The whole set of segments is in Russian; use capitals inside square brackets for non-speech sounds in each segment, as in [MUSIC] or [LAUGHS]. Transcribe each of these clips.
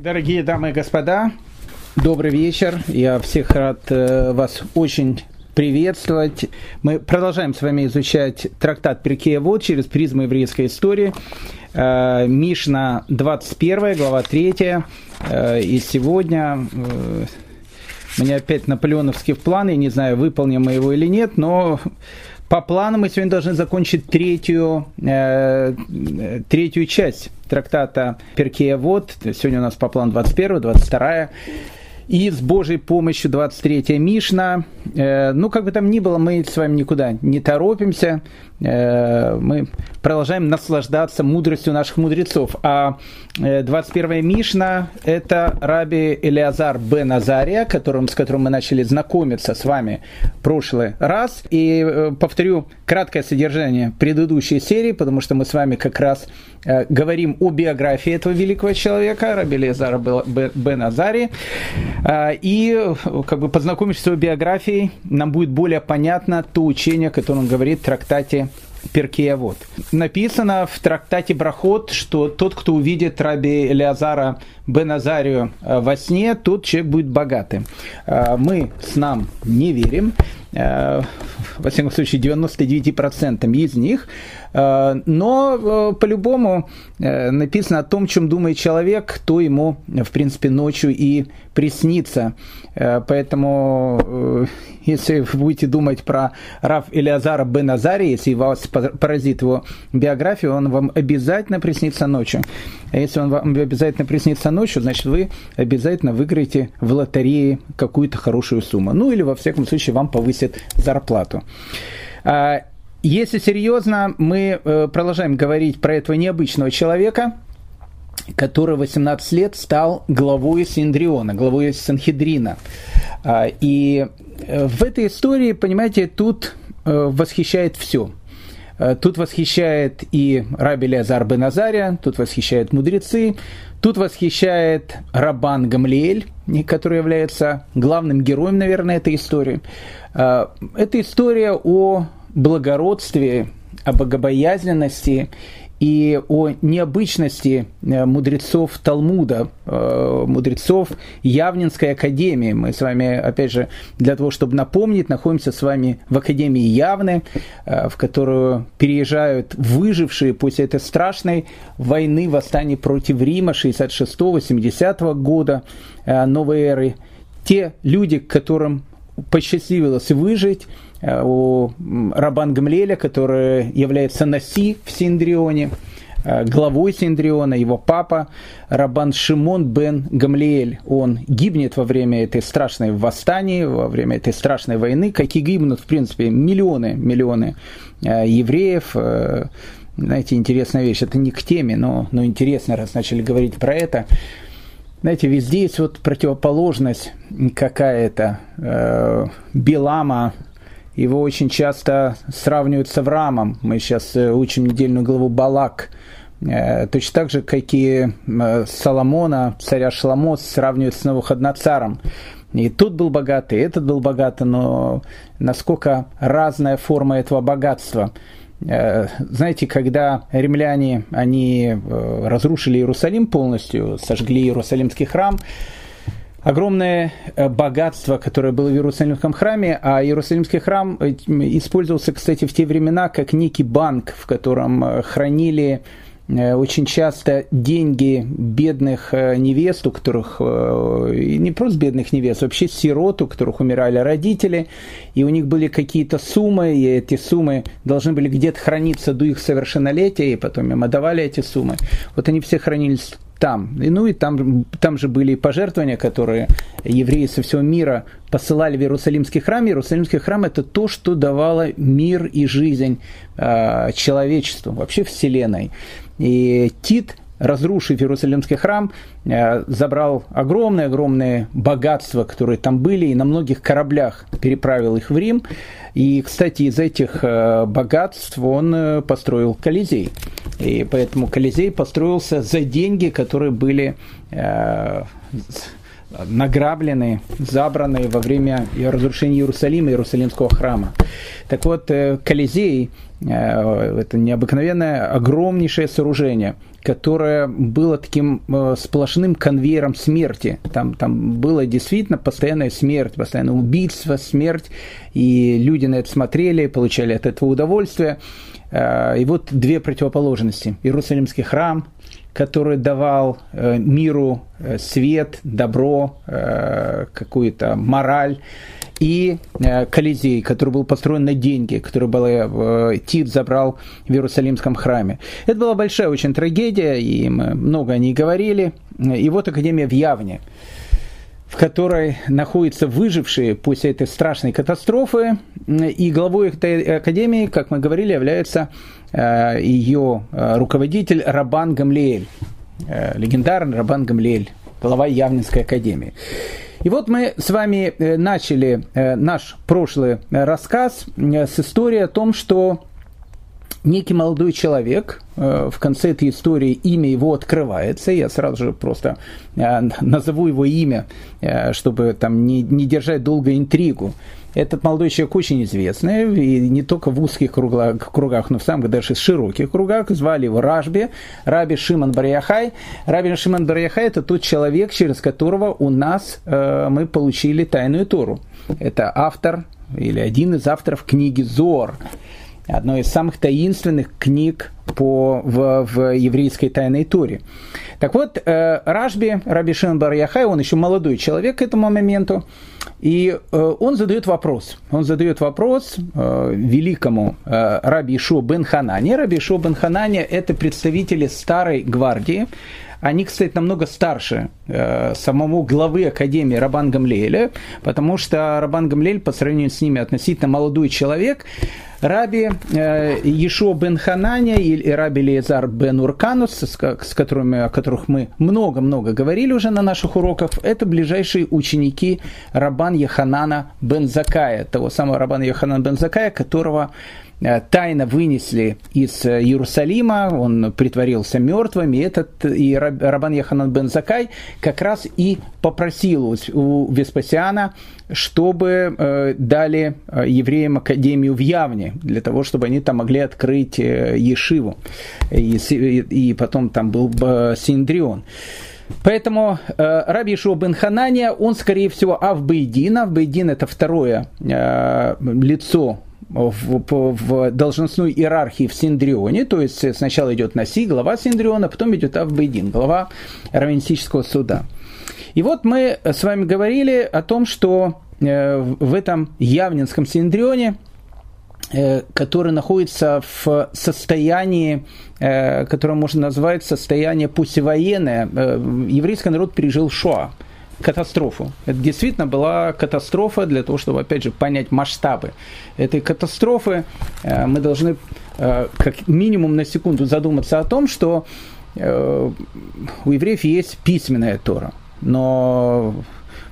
Дорогие дамы и господа, добрый вечер. Я всех рад э, вас очень приветствовать. Мы продолжаем с вами изучать трактат Перкея Вот через призму еврейской истории. Э, Мишна 21, глава 3. Э, и сегодня у меня опять наполеоновские планы, не знаю, выполним мы его или нет, но по плану мы сегодня должны закончить третью, третью часть трактата Перкея Вот. Сегодня у нас по плану 21, 22. И с Божьей помощью 23 Мишна. Э, ну, как бы там ни было, мы с вами никуда не торопимся. Э, мы продолжаем наслаждаться мудростью наших мудрецов. А 21 э, Мишна – это раби Элиазар бен Азария, которым, с которым мы начали знакомиться с вами в прошлый раз. И повторю краткое содержание предыдущей серии, потому что мы с вами как раз говорим о биографии этого великого человека, раби Элиазара бен Азария. И как бы познакомившись с его биографией, нам будет более понятно то учение, которое он говорит в трактате Перкея. Написано в трактате Брахот, что тот, кто увидит раби Элиазара бен Азарию а, во сне, тот человек будет богатым. А, мы с нам не верим, во всяком случае 99% из них, Э, но э, по-любому э, написано о том, чем думает человек, то ему, в принципе, ночью и приснится. Поэтому, если вы будете думать про Раф Илиазара бен Азари, если вас поразит его биографию, он вам обязательно приснится ночью. А если он вам обязательно приснится ночью, значит, вы обязательно выиграете в лотерее какую-то хорошую сумму. Ну, или, во всяком случае, вам повысят зарплату. А, если серьезно, мы э, продолжаем говорить про этого необычного человека, который 18 лет стал главой Синдриона, главой Санхедрина. А, и э, в этой истории, понимаете, тут э, восхищает все. Тут восхищает и Раби Леазар бен Азария, тут восхищает мудрецы, тут восхищает Рабан Гамлиэль, который является главным героем, наверное, этой истории. Это история о благородстве, о богобоязненности и о необычности э, мудрецов Талмуда, э, мудрецов Явнинской академии. Мы с вами, опять же, для того, чтобы напомнить, находимся с вами в Академии Явны, э, в которую переезжают выжившие после этой страшной войны, восстания против Рима 66-70 года новой эры. Те люди, которым посчастливилось выжить, у Рабан Гамлеля, который является Наси в Синдрионе, э, главой Синдриона, его папа Рабан Шимон бен Гамлиэль. Он гибнет во время этой страшной восстания, во время этой страшной войны, как и гибнут, в принципе, миллионы, миллионы э, евреев. Знаете, интересная вещь, это не к теме, но, но интересно, раз начали говорить про это. Знаете, везде есть вот противоположность какая-то. Билама, его очень часто сравнивают с Авраамом. Мы сейчас э, учим недельную главу Балак. Э, точно так же, как и э, Соломона, царя Шламо, сравнивают с Навуходнацаром. И тут был богатый, и этот был богатый, но насколько разная форма этого богатства. Знаете, когда римляне, они разрушили Иерусалим полностью, сожгли Иерусалимский храм, огромное э, богатство, которое было в Иерусалимском храме, а Иерусалимский храм э, использовался, кстати, в те времена как некий банк, в котором э, хранили очень часто деньги бедных невест, у которых, не просто бедных невест, вообще сирот, у которых умирали родители, и у них были какие-то суммы, и эти суммы должны были где-то храниться до их совершеннолетия, и потом им отдавали эти суммы. Вот они все хранились там. И, ну и там, там же были пожертвования, которые евреи со всего мира посылали в Иерусалимский храм. Иерусалимский храм это то, что давало мир и жизнь э, человечеству, вообще вселенной. И Тит разрушив Иерусалимский храм, э, забрал огромные-огромные богатства, которые там были, и на многих кораблях переправил их в Рим. И, кстати, из этих э, богатств он э, построил Колизей. И поэтому Колизей построился за деньги, которые были награбленные, забранные во время разрушения Иерусалима, Иерусалимского храма. Так вот, Колизей это необыкновенное, огромнейшее сооружение, которое было таким э, сплошным конвейером смерти. Там, там была действительно постоянная смерть, постоянное убийство, смерть, и люди на это смотрели, получали от этого удовольствие. И вот две противоположности. Иерусалимский храм, который давал э, миру э, свет, добро, э, какую-то мораль, и Колизей, который был построен на деньги, который был, Тит забрал в Иерусалимском храме. Это была большая очень трагедия, и мы много о ней говорили. И вот Академия в Явне в которой находятся выжившие после этой страшной катастрофы. И главой этой академии, как мы говорили, является э, ее э, руководитель Рабан Гамлиэль, э, легендарный Рабан Гамлиэль, глава Явнинской академии. И вот мы с вами начали наш прошлый рассказ с истории о том, что некий молодой человек, э, в конце этой истории имя его открывается, я сразу же просто э, назову его имя, э, чтобы там не, не держать долго интригу. Этот молодой человек очень известный, и не только в узких кругах, кругах но в самых даже широких кругах. Звали его Рашби, Раби Шиман Барьяхай. Раби Шиман Барьяхай – это тот человек, через которого у нас э, мы получили Тайную Тору. Это автор или один из авторов книги Зор одной из самых таинственных книг по, в, в еврейской тайной туре. Так вот, э, Рашби, Раби Шимон бар Яхай, он еще молодой человек к этому моменту, и э, он задает вопрос. Он задает вопрос э, великому э, Раби Ишо бен Ханане. Раби Ишо бен Ханане – это представители старой гвардии, они, кстати, намного старше э, самого главы Академии Рабан Гамлеля, потому что Рабан Гамлель по сравнению с ними относительно молодой человек, Раби э, Ешо бен Хананя и Раби Лезар бен Урканус, с, с которыми, о которых мы много-много говорили уже на наших уроках, это ближайшие ученики Рабан Яханана бен Закая, того самого Рабана Яханана бен Закая, которого тайно вынесли из э, Иерусалима, он притворился мертвым, и, этот, и Рабан Яханан бен Закай как раз и попросил у Веспасиана, чтобы э, дали евреям академию в Явне, для того, чтобы они там могли открыть Ешиву, и, и потом там был Синдрион. Поэтому э, Раби Ишуа бен Ханания, он, скорее всего, Авбейдин. Авбейдин – это второе э, лицо в, в должностной иерархии в Синдрионе, то есть сначала идет Наси, глава Синдриона, потом идет Авбейдин, глава равенстического суда. И вот мы с вами говорили о том, что э, в этом Явнинском Синдрионе э, который находится в состоянии, э, которое можно назвать состояние послевоенное. Еврейский народ пережил Шоа катастрофу. Это действительно была катастрофа для того, чтобы, опять же, понять масштабы этой катастрофы. Э, мы должны э, как минимум на секунду задуматься о том, что э, у евреев есть письменная Тора, но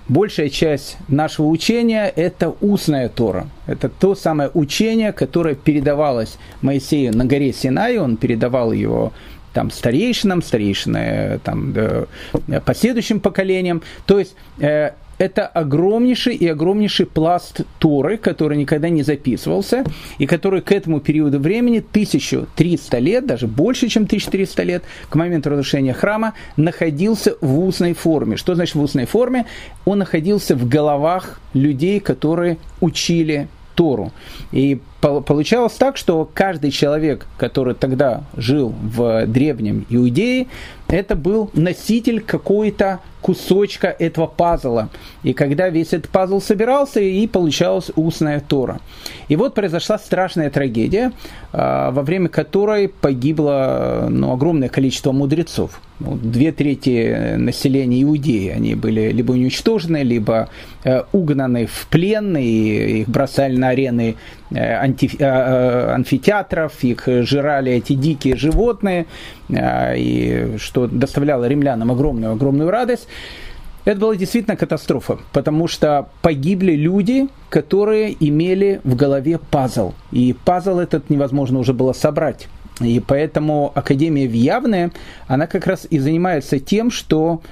большая часть нашего учения – это устная Тора. Это то самое учение, которое передавалось Моисею на горе Синай, он передавал его там, старейшинам, старейшины там, последующим поколениям. То есть э, это огромнейший и огромнейший пласт Торы, который никогда не записывался, и который к этому периоду времени, 1300 лет, даже больше, чем 1300 лет, к моменту разрушения храма, находился в устной форме. Что значит в устной форме? Он находился в головах людей, которые учили Тору. И получалось так, что каждый человек, который тогда жил в древнем Иудее, это был носитель какой-то кусочка этого пазла. И когда весь этот пазл собирался, и получалась устная Тора. И вот произошла страшная трагедия, а, во время которой погибло ну, огромное количество мудрецов. Две трети населения Иудеи, они были либо уничтожены, либо э, угнаны в плен, и их бросали на арены э, анти, э, амфитеатров, их жрали эти дикие животные, и что доставляло римлянам огромную-огромную радость. Это была действительно катастрофа, потому что погибли люди, которые имели в голове пазл. И пазл этот невозможно уже было собрать. И поэтому Академия в Явне, она как раз и занимается тем, что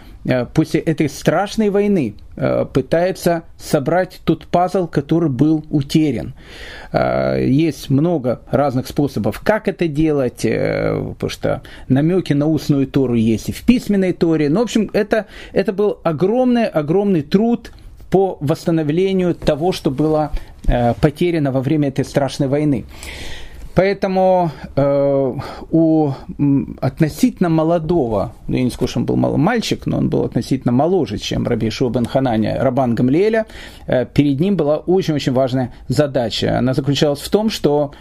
после этой страшной войны э, пытается собрать тот пазл, который был утерян. Есть много разных способов, как это делать, потому что намеки на устную Тору есть и в письменной Торе. Ну, в общем, это, это был огромный-огромный труд по восстановлению того, что было потеряно во время этой страшной войны. Поэтому э, у относительно молодого, ну, я не скажу, что он был мал, мальчик, но он был относительно моложе, чем Раби Шуа бен Хананя, Рабан Гамлеля, э, перед ним была очень-очень важная задача. Она заключалась в том, что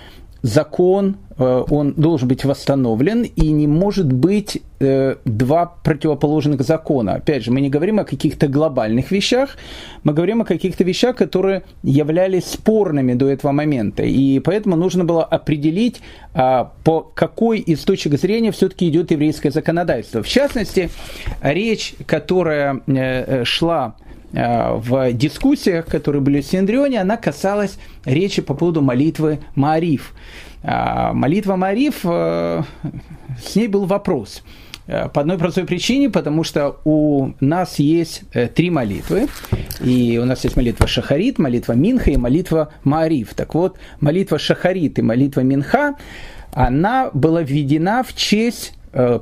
закон, э, он должен быть восстановлен, и не может быть э, два противоположных закона. Опять же, мы не говорим о каких-то глобальных вещах, мы говорим о каких-то вещах, которые являлись спорными до этого момента. И поэтому нужно было определить, а, по какой из точек зрения все-таки идет еврейское законодательство. В частности, речь, которая э, шла в дискуссиях, которые были в Синдрионе, она касалась речи по поводу молитвы Мариф. А, молитва Мариф, э, с ней был вопрос. Э, по одной простой причине, потому что у нас есть э, три молитвы. И у нас есть молитва Шахарит, молитва Минха и молитва Мариф. Так вот, молитва Шахарит и молитва Минха, она была введена в честь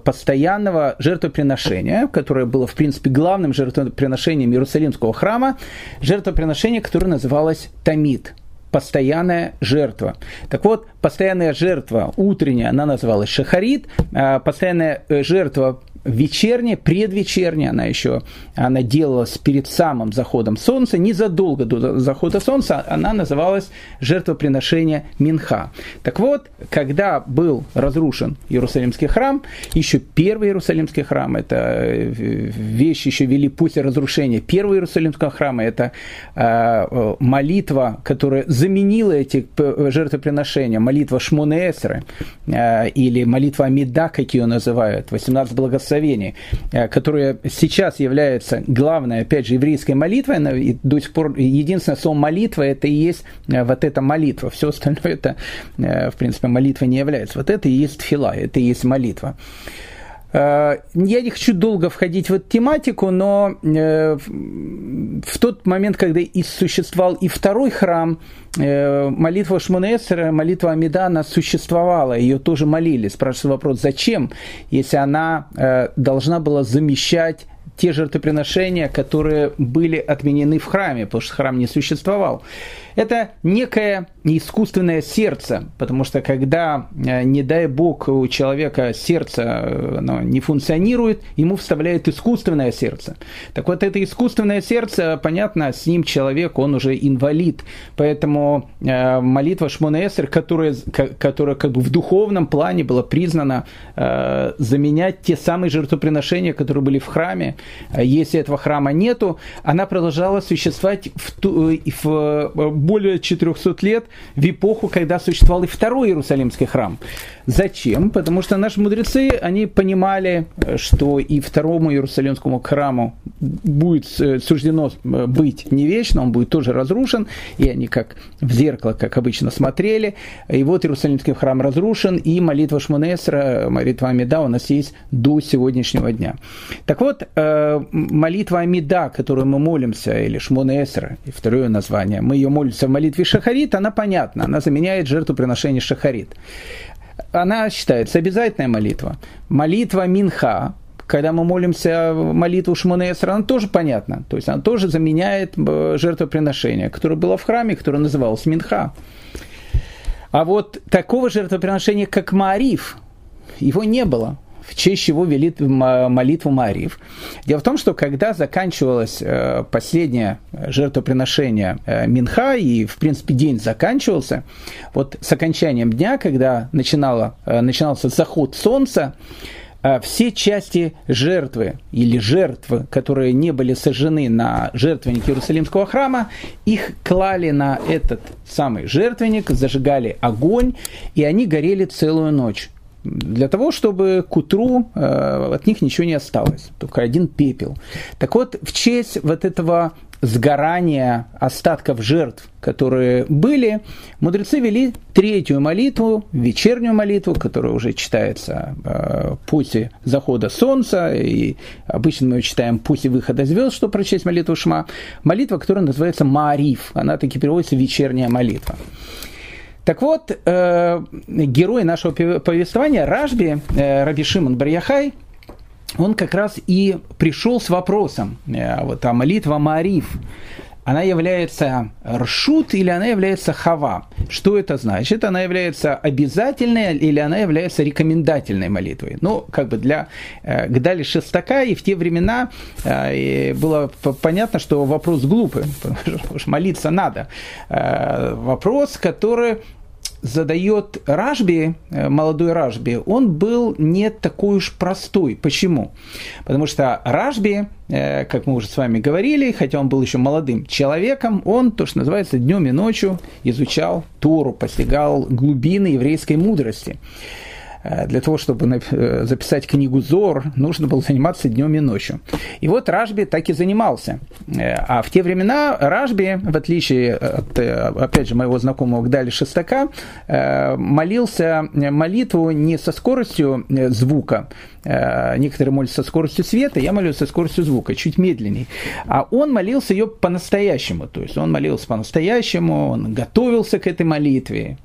постоянного жертвоприношения, которое было, в принципе, главным жертвоприношением Иерусалимского храма, жертвоприношение, которое называлось Тамид постоянная жертва. Так вот, постоянная жертва утренняя, она называлась шахарит, а постоянная э, жертва вечерняя, предвечерняя, она еще она делалась перед самым заходом солнца, незадолго до захода солнца, она называлась жертвоприношение Минха. Так вот, когда был разрушен Иерусалимский храм, еще первый Иерусалимский храм, это э, вещи еще вели путь разрушения первого Иерусалимского храма, это э, молитва, которая заменила эти жертвоприношения, молитва Шмунеэсры, э, или молитва Амида, как ее называют, 18 благословений, благословений, э, которая сейчас является главной, опять же, еврейской молитвой, она, до сих пор единственное слово молитва, это и есть э, вот эта молитва. Все остальное это, э, в принципе, молитва не является. Вот это и есть фила, это и есть молитва. Я не хочу долго входить в эту тематику, но в тот момент, когда и существовал и второй храм, Э, молитва Шмунесера, молитва Амида, она существовала, ее тоже молили. Спрашивается вопрос, зачем, если она э, должна была замещать те жертвоприношения, которые были отменены в храме, потому что храм не существовал. Это некое искусственное сердце, потому что когда, э, не дай бог, у человека сердце э, оно не функционирует, ему вставляют искусственное сердце. Так вот, это искусственное сердце, понятно, с ним человек, он уже инвалид. Поэтому э, молитва Шмонесер, которая, которая как бы в духовном плане была признана заменять те самые жертвоприношения, которые были в храме, если этого храма нету, она продолжала существовать в, в более 400 лет в эпоху, когда существовал и второй Иерусалимский храм. Зачем? Потому что наши мудрецы, они понимали, что и второму Иерусалимскому храму будет суждено быть не вечно, он будет тоже разрушен, и они как в зеркало, как обычно, смотрели. И вот Иерусалимский храм разрушен, и молитва Шмунесра, молитва Амида у нас есть до сегодняшнего дня. Так вот, э, молитва Амида, которую мы молимся, или Шмунесра, и второе название, мы ее молимся в молитве Шахарит, она понятна, она заменяет жертвоприношение Шахарит она считается обязательная молитва. Молитва Минха, когда мы молимся молитву Шмонесра, она тоже понятна. То есть она тоже заменяет э, жертвоприношение, которое было в храме, которое называлось Минха. А вот такого жертвоприношения, как Маариф, его не было в честь чего велит молитву Марив. Дело в том, что когда заканчивалось э, последнее жертвоприношение э, Минха, и, в принципе, день заканчивался, вот с окончанием дня, когда начинало, э, начинался заход солнца, все части жертвы или жертвы, которые не были сожжены на жертвенник Иерусалимского храма, их клали на этот самый жертвенник, зажигали огонь, и они горели целую ночь для того, чтобы к утру э, от них ничего не осталось, только один пепел. Так вот, в честь вот этого сгорания остатков жертв, которые были, мудрецы вели третью молитву, вечернюю молитву, которая уже читается э, после захода солнца, и обычно мы ее читаем после выхода звезд, чтобы прочесть молитву Шма. Молитва, которая называется Маариф, она таки переводится вечерняя молитва. Так вот, э, герой нашего повествования, Ражби, э, Раби Шимон Барьяхай, он как раз и пришел с вопросом, э, вот, а молитва Мариф, она является ршут или она является хава. Что это значит? Она является обязательной или она является рекомендательной молитвой. Ну, как бы для э, Гдали Шестака и в те времена э, было понятно, что вопрос глупый, потому что молиться надо. Э, вопрос, который задает Ражби, э, молодой Ражби, он был не такой уж простой. Почему? Потому что Ражби, э, как мы уже с вами говорили, хотя он был еще молодым человеком, он, то, что называется, днем и ночью изучал Тору, постигал глубины еврейской мудрости. Э, для того, чтобы э, записать книгу Зор, нужно было заниматься днем и ночью. И вот Ражби так и занимался. Э, а в те времена Ражби, в отличие от, опять же, моего знакомого Гдали Шестака, молился молитву не со скоростью звука, некоторые молятся со скоростью света, я молюсь со скоростью звука, чуть медленнее. А он молился ее по-настоящему, то есть он молился по-настоящему, он готовился к этой молитве,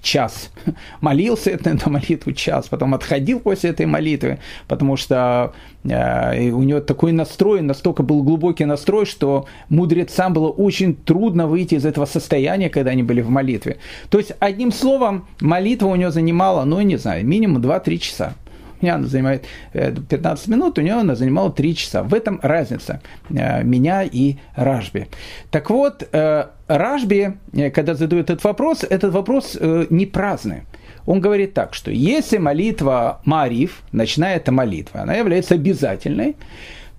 час. [LAUGHS] Молился это на молитву час, потом отходил после этой молитвы, потому что э, у него такой настрой, настолько был глубокий настрой, что мудрецам было очень трудно выйти из этого состояния, когда они были в молитве. То есть, одним словом, молитва у него занимала, ну, не знаю, минимум 2-3 часа меня она занимает 15 э, минут, у нее она занимала 3 часа. В этом разница э, меня и Ражби. Так вот, э, Ражби, когда задает этот вопрос, этот вопрос не праздный. Он говорит так, что если молитва Мариф, ночная молитва, она является обязательной,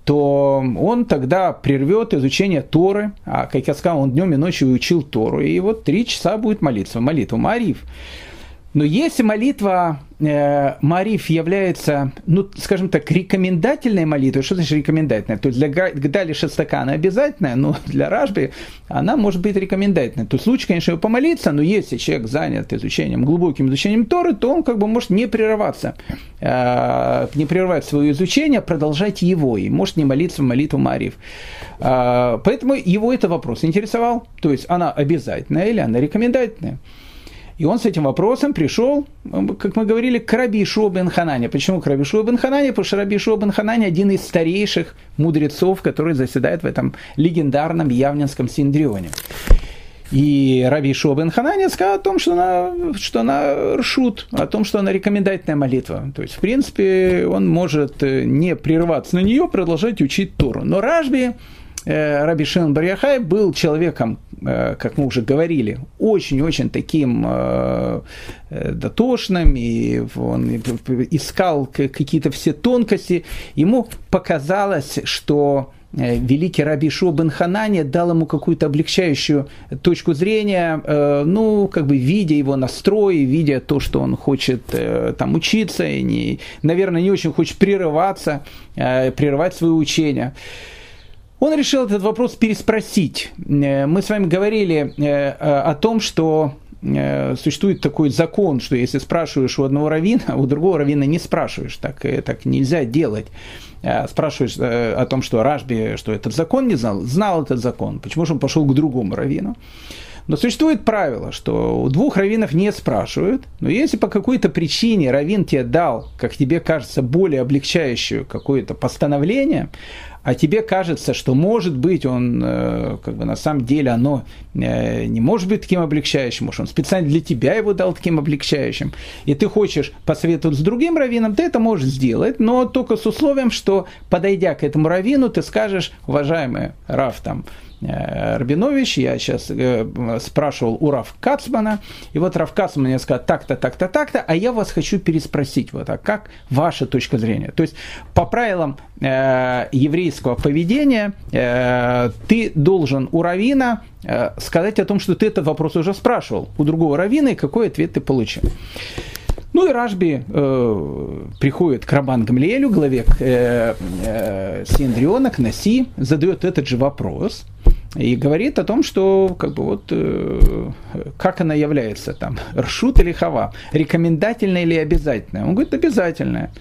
то он тогда прервет изучение Торы, а, как я сказал, он днем и ночью учил Тору, и вот три часа будет молиться, молитва Мариф. Но если молитва э, Мариф является, ну, скажем так, рекомендательной молитвой, что значит рекомендательная? То есть для Гдали Шестака она обязательная, но [LAUGHS] для Ражби она может быть рекомендательной. То есть лучше, конечно, его помолиться, но если человек занят изучением, глубоким изучением Торы, то он как бы может не прерываться, э, не прерывать свое изучение, продолжать его, и может не молиться в молитву Мариф. Э, поэтому его это вопрос интересовал. То есть она обязательная или она рекомендательная. И он с этим вопросом пришел, как мы говорили, к Раби Ишуа бен Ханане. Почему к Раби Ишуа бен Ханане? Потому что Раби Ишуа бен Ханане один из старейших мудрецов, который заседает в этом легендарном Явнинском Синдрионе. И Раби Ишуа бен Ханане сказал о том, что она, что она ршут, о том, что она рекомендательная молитва. То есть, в принципе, он может не прерваться на нее, продолжать учить Тору. Но Ражби Э, Раби Шимон Барьяхай был человеком, э, как мы уже говорили, очень-очень таким э, дотошным, и он искал какие-то все тонкости. Ему показалось, что великий Раби Шо бен Ханане дал ему какую-то облегчающую точку зрения, ну, как бы видя его настрой, видя то, что он хочет там учиться, и, не, наверное, не очень хочет прерываться, прерывать свое учение. Он решил этот вопрос переспросить. Э, мы с вами говорили э, о том, что э, существует такой закон, что если спрашиваешь у одного равина, а у другого равина не спрашиваешь, так, так нельзя делать. Спрашиваешь о том, что Ражби, что этот закон не знал, знал этот закон, почему же он пошел к другому равину. Но существует правило, что у двух раввинов не спрашивают, но если по какой-то причине раввин тебе дал, как тебе кажется, более облегчающее какое-то постановление, а тебе кажется, что может быть он, э, как бы на самом деле оно э, не может быть таким облегчающим, может он специально для тебя его дал таким облегчающим, и ты хочешь посоветовать с другим раввином, ты это можешь сделать, но только с условием, что подойдя к этому раввину, ты скажешь, уважаемый Раф, там, Рабинович, я сейчас э, спрашивал у Раф Кацмана, и вот Раф Кацман мне сказал так-то, так-то, так-то, а я вас хочу переспросить, вот, а как ваша точка зрения? То есть по правилам э, еврейского поведения э, ты должен у Равина э, сказать о том, что ты этот вопрос уже спрашивал у другого Равина, и какой ответ ты получил. Ну и Рашби э, приходит к Рабан Гамлиэлю, главе э, э, Синдриона, Наси, задает этот же вопрос и говорит о том, что как бы вот э, как она является там, ршут или хава, рекомендательная или обязательная. Он говорит, обязательная.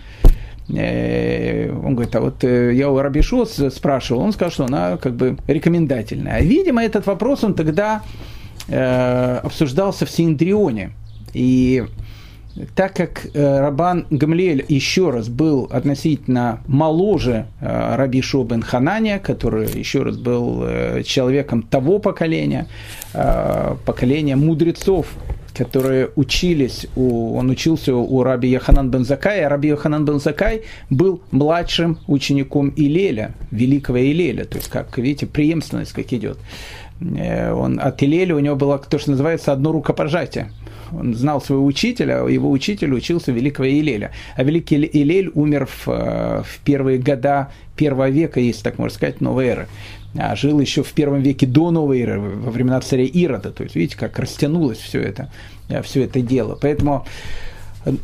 Э, он говорит, а вот э, я у Рабишу спрашивал, он сказал, что она как бы рекомендательная. А, видимо, этот вопрос он тогда э, обсуждался в Синдрионе. И так как э, Рабан Гамлиэль еще раз был относительно моложе э, Раби Шобен Хананя, который еще раз был э, человеком того поколения, поколения мудрецов, которые учились, у, он учился у Раби Яханан бен Закая, а Раби Яханан бен Закай был младшим учеником Илеля, великого Илеля, то есть, как видите, преемственность как идет. Он, от Илеля у него было то, что называется одно рукопожатие – он знал своего учителя, а его учитель учился великого Илеля. А великий Илель умер в, э, в первые года первого века, если так можно сказать, новой эры. А жил еще в первом веке до новой эры, во времена царя Ирода. То есть, видите, как растянулось все это, э, все это дело. Поэтому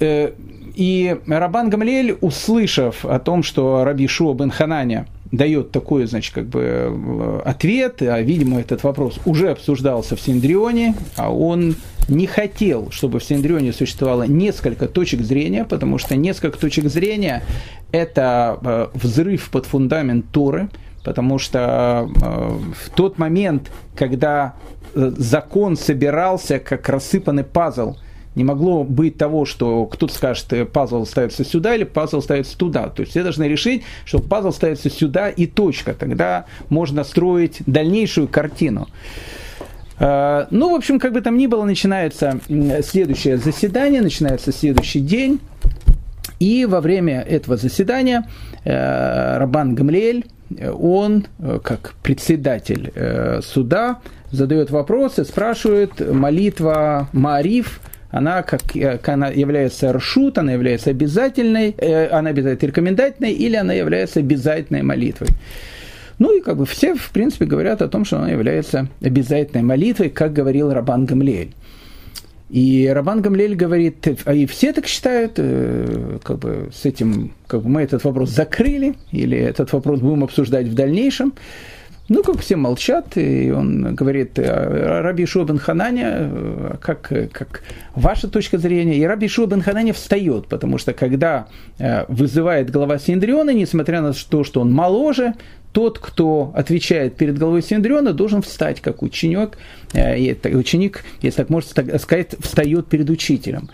э, и Рабан Гамлиэль, услышав о том, что Раби Шуа бен Хананя дает такой, значит, как бы ответ, а, видимо, этот вопрос уже обсуждался в Синдрионе, а он не хотел, чтобы в Синдрионе существовало несколько точек зрения, потому что несколько точек зрения – это э, взрыв под фундамент Торы, потому что э, в тот момент, когда закон собирался как рассыпанный пазл – не могло быть того, что кто-то скажет, э, пазл ставится сюда или пазл ставится туда. То есть все должны решить, что пазл ставится сюда и точка. Тогда можно строить дальнейшую картину. Э, ну, в общем, как бы там ни было, начинается следующее заседание, начинается следующий день. И во время этого заседания э, Рабан Гамлиэль, он, как председатель суда, задает вопросы, спрашивает молитва Мариф – она, как, она является ршут, она является обязательной, э, она обязательно рекомендательной, или она является обязательной молитвой. Ну и как бы все, в принципе, говорят о том, что она является обязательной молитвой, как говорил Рабан Гамлиэль. И Рабан Гамлель говорит, а и все так считают, э, как бы с этим, как бы мы этот вопрос закрыли, или этот вопрос будем обсуждать в дальнейшем. Ну, как все молчат, и он говорит, «А, Раби Шуа Хананя, э, как, как ваша точка зрения? И Раби Шуа Хананя встает, потому что когда э, вызывает глава Синдриона, несмотря на то, что он моложе, тот, кто отвечает перед головой Синдриона, должен встать как ученик, э, ученик, если так можно сказать, встает перед учителем.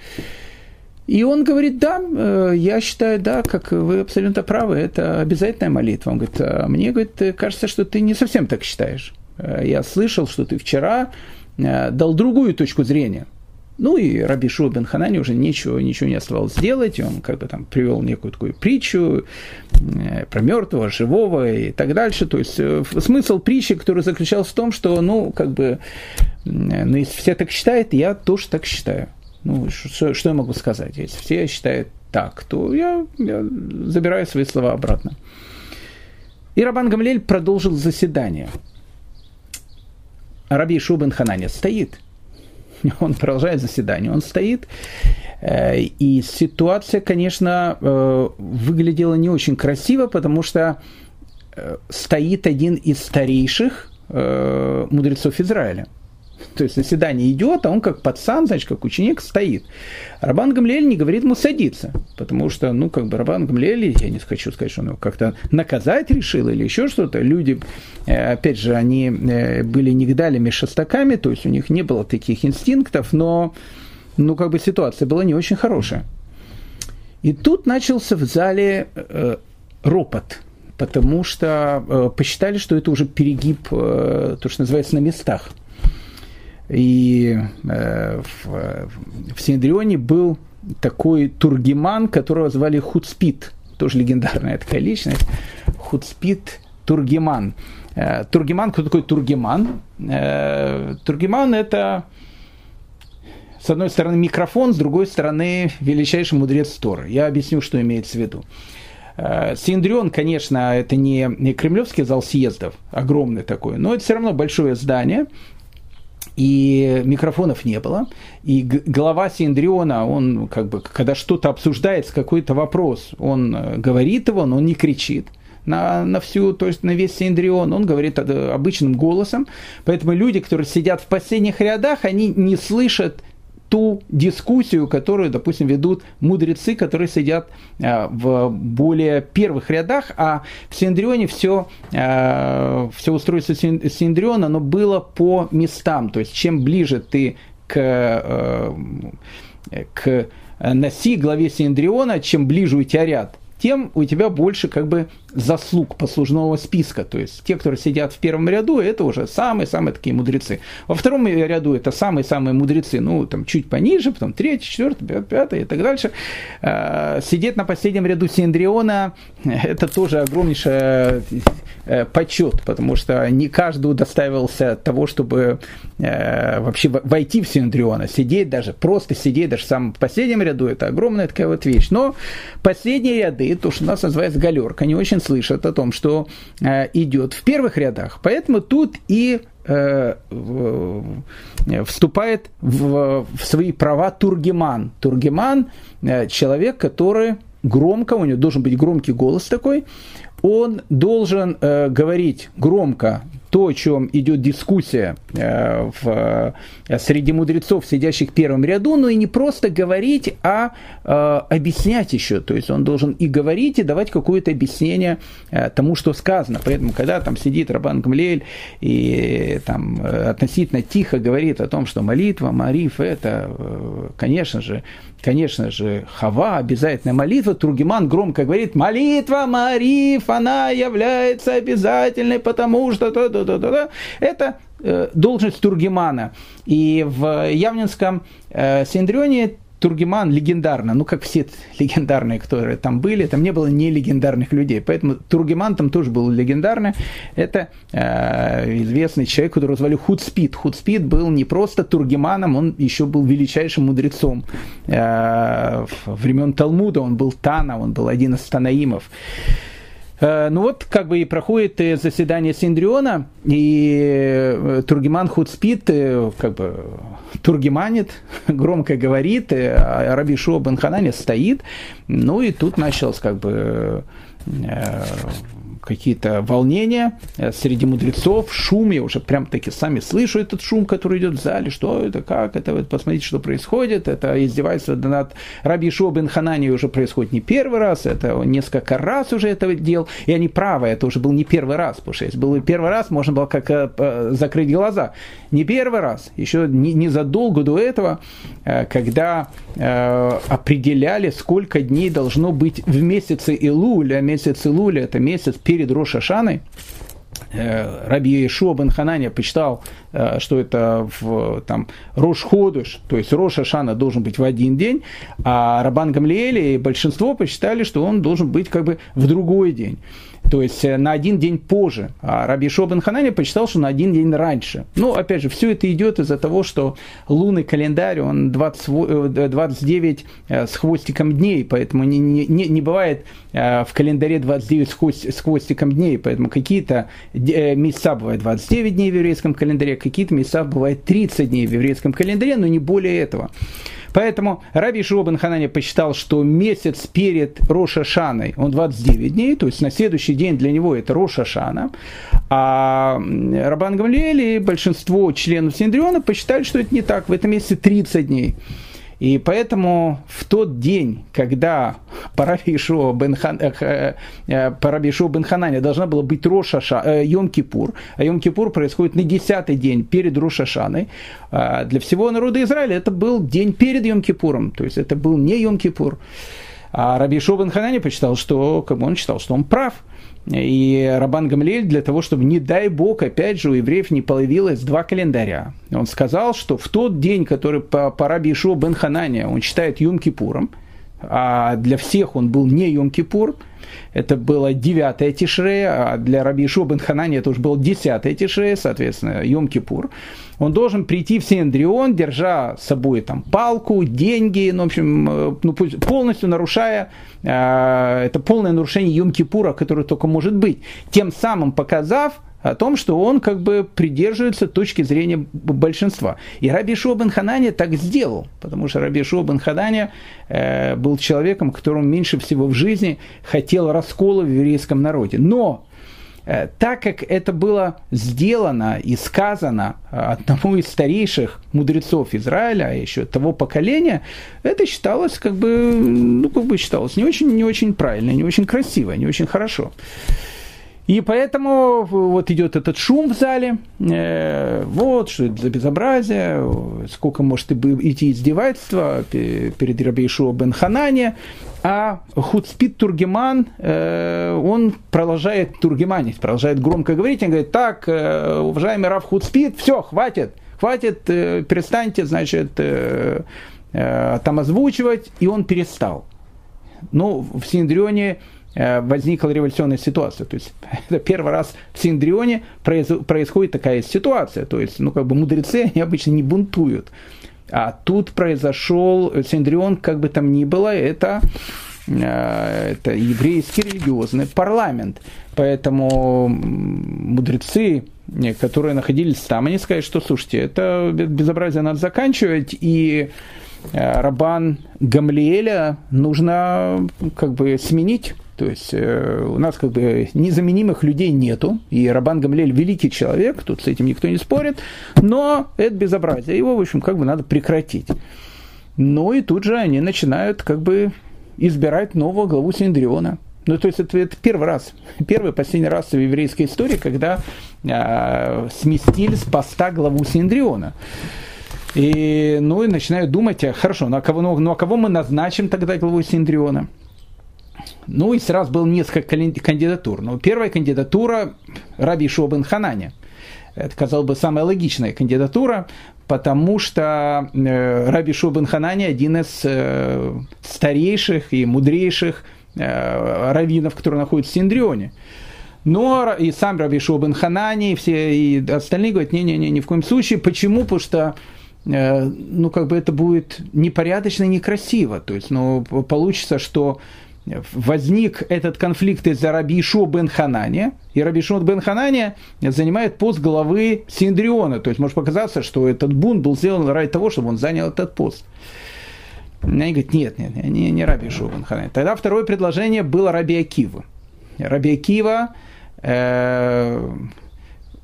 И он говорит, да, э, я считаю, да, как вы абсолютно правы, это обязательная молитва. Он говорит, а мне говорит, кажется, что ты не совсем так считаешь. Э, я слышал, что ты вчера э, дал другую точку зрения. Ну и Раби Шуа бен Ханани уже ничего, ничего не оставалось сделать. Он как бы там привел некую такую притчу про мертвого, живого и так дальше. То есть смысл притчи, который заключался в том, что, ну, как бы, ну, если все так считают, я тоже так считаю. Ну, что, что я могу сказать? Если все считают так, то я, я забираю свои слова обратно. И Рабан Гамлель продолжил заседание. Раби Шубен Хананя стоит. [LAUGHS] Он продолжает заседание. Он стоит. Э, и ситуация, конечно, э, выглядела не очень красиво, потому что э, стоит один из старейших мудрецов Израиля – [LAUGHS] то есть заседание идет, а он как пацан, значит, как ученик стоит. Рабан Гамлель не говорит ему садиться, потому что, ну, как бы Рабан Гамлель, я не хочу сказать, что он его как-то наказать решил или еще что-то. Люди, э, опять же, они э, были нигдалями, шестаками, то есть у них не было таких инстинктов, но, ну, как бы ситуация была не очень хорошая. И тут начался в зале э, ропот, потому что э, посчитали, что это уже перегиб, э, то, что называется, на местах – и э, в, в Синедрионе был такой тургиман, которого звали Хуцпит, тоже легендарная такая личность, Хуцпит Тургиман. Э, тургиман, кто такой Тургиман? Э, тургиман это с одной стороны микрофон, с другой стороны величайший мудрец Торы. Я объясню, что имеется в виду. Э, Синдрион, конечно, это не, не кремлевский зал съездов, огромный такой, но это все равно большое здание, и микрофонов не было, и глава Синдриона, он как бы, когда что-то обсуждается, какой-то вопрос, он э, говорит его, но он не кричит на, на всю, то есть на весь Синдрион, он говорит обычным голосом, поэтому люди, которые сидят в последних рядах, они не слышат ту дискуссию, которую, допустим, ведут мудрецы, которые сидят э, в более первых рядах, а в Синдрионе все, э, все устройство Синдриона, оно было по местам, то есть чем ближе ты к, э, к носи главе Синдриона, чем ближе у тебя ряд, тем у тебя больше как бы заслуг послужного списка. То есть те, которые сидят в первом ряду, это уже самые-самые такие мудрецы. Во втором ряду это самые-самые мудрецы, ну, там чуть пониже, потом третий, четвертый, пятый и так дальше. А, сидеть на последнем ряду Синдриона – это тоже огромнейший э, почет, потому что не каждый удостаивался того, чтобы э, вообще войти в Синдриона, сидеть даже, просто сидеть даже в самом последнем ряду – это огромная такая вот вещь. Но последние ряды, то, что у нас называется галерка, не очень слышат о том, что э, идет в первых рядах. Поэтому тут и э, вступает в, в свои права Тургеман. Тургеман э, человек, который громко, у него должен быть громкий голос такой, он должен э, говорить громко то, о чем идет дискуссия э, в, э, среди мудрецов, сидящих в первом ряду, но и не просто говорить, а э, объяснять еще. То есть он должен и говорить, и давать какое-то объяснение тому, что сказано. Поэтому, когда там сидит Рабан Гамлель и там относительно тихо говорит о том, что молитва, мариф, это, конечно же, конечно же, хава, обязательная молитва. Тургиман громко говорит, молитва, мариф, она является обязательной, потому что... Да, да, да, да. Это э, должность Тургимана. И в Явнинском э, Синдрионе Тургиман легендарно, ну как все [LAUGHS] легендарные, которые там были, там не было не легендарных людей, поэтому Тургиман там тоже был легендарный. Это э, известный человек, которого звали Худспид. Худспид был не просто Тургиманом, он еще был величайшим мудрецом э, времен Талмуда, он был Тана, он был один из Танаимов. Э, ну вот, как бы и проходит э, заседание Синдриона, и э, Тургиман Худспит, как бы тургиманит, [LAUGHS] громко говорит, а Раби Шуа Бен стоит, ну и тут началось как бы какие-то волнения э, среди мудрецов, шум, я уже прям таки сами слышу этот шум, который идет в зале, что это, как это, вот посмотрите, что происходит, это издевательство над Раби Шуа Ханани уже происходит не первый раз, это несколько раз уже это делал, и они правы, это уже был не первый раз, потому что если был первый раз, можно было как э, закрыть глаза. Не первый раз, еще не, не задолго до этого, э, когда определяли, сколько дней должно быть в месяце Илуля, месяц Илуля, это месяц перед Рошашаной, э, Раби Иешуа бен Хананя почитал, что это в там, Рош Ходыш, то есть Рош Ашана должен быть в один день, а Рабан Гамлиэли и большинство посчитали, что он должен быть как бы в другой день то есть э, на один день позже. А Раби Шобен Ханани посчитал, что на один день раньше. Ну, опять же, все это идет из-за того, что лунный календарь, он 20, 29 э, э, с хвостиком дней, поэтому не, не, не бывает в календаре 29 с, с хвостиком дней, поэтому какие-то месяца бывают 29 дней в еврейском календаре, какие-то месяца бывают 30 дней в еврейском календаре, но не более этого. Поэтому Раби Шуа Ханани посчитал, что месяц перед Роша Шаной, он 29 дней, то есть на следующий день для него это Роша Шана, а Рабан Гамлиэль и большинство членов Синдриона посчитали, что это не так, в этом месяце 30 дней. И поэтому в тот день, когда Параби Ишуа бен, Хан, э, э, Параби Ишуа бен Хананя должна была быть Рошаша, э, Йом-Кипур, а Йом-Кипур происходит на десятый день перед Рошашаной, э, для всего народа Израиля это был день перед Йом-Кипуром, то есть это был не Йом-Кипур. А Раби Ишуа бен Хананя почитал, что как бы он считал, что он прав – и Рабан Гамлель для того, чтобы, не дай бог, опять же, у евреев не появилось два календаря. Он сказал, что в тот день, который по, по Раби Ишуа бен Ханане он считает Юм-Кипуром, а для всех он был не Йом-Кипур, это было 9 Тишрея, а для Раби Ишуа Ханани это уже было 10 Тишрея, соответственно, Йом-Кипур он должен прийти в Синдрион, держа с собой там палку, деньги, ну, в общем, э, ну, полностью нарушая, э, это полное нарушение Йом-Кипура, которое только может быть, тем самым показав, о том, что он как бы придерживается точки зрения большинства. И Раби Шобен Хананя так сделал, потому что Раби Шобен Хананя э, был человеком, которому меньше всего в жизни хотел раскола в еврейском народе. Но э, так как это было сделано и сказано одному из старейших мудрецов Израиля, а еще того поколения, это считалось как бы, ну, как бы считалось не очень, не очень правильно, не очень красиво, не очень хорошо. И поэтому вот идет этот шум в зале, э, вот, что это за безобразие, сколько может идти издевательства перед Рабейшуа бен Ханане, а Хуцпит Тургеман, э, он продолжает тургеманить, продолжает громко говорить, он говорит, так, э, уважаемый Рав Хуцпит, все, хватит, хватит, э, перестаньте, значит, э, э, там озвучивать, и он перестал. Ну, в Синдрионе возникла революционная ситуация. То есть [LAUGHS] это первый раз в Синдрионе происходит такая ситуация. То есть, ну, как бы мудрецы, [LAUGHS] они обычно не бунтуют. А тут произошел Синдрион, как бы там ни было, это, э, это еврейский религиозный парламент. Поэтому мудрецы, которые находились там, они сказали, что, слушайте, это безобразие надо заканчивать, и э, Рабан Гамлиэля нужно как бы сменить то есть э, у нас как бы незаменимых людей нету, и Рабан Гамлель великий человек, тут с этим никто не спорит, но это безобразие, его, в общем, как бы надо прекратить. Ну и тут же они начинают как бы избирать нового главу Синдриона. Ну, то есть это, это первый раз, первый последний раз в еврейской истории, когда э, сместили с поста главу Синдриона. И, ну, и начинают думать, а, хорошо, ну а, кого, ну, ну а кого мы назначим тогда главой Синдриона? Ну и сразу было несколько кандидатур. Но первая кандидатура Раби Шобен Хананя. Это, казалось бы, самая логичная кандидатура, потому что э, Раби Шобен Хананя один из э, старейших и мудрейших э, раввинов, которые находятся в Синдрионе. Но и сам Раби Шобен Ханани, и все и остальные говорят, не-не-не, ни в коем случае. Почему? Потому что ну, как бы это будет непорядочно и некрасиво. То есть, ну, получится, что возник этот конфликт из-за Рабишо бен Ханания, и Рабишо бен Ханания занимает пост главы Синдриона. То есть может показаться, что этот бунт был сделан ради того, чтобы он занял этот пост. Они говорят, нет, нет, не, не Раби бен Ханания. Тогда второе предложение было Раби Акива. Раби Акива, э,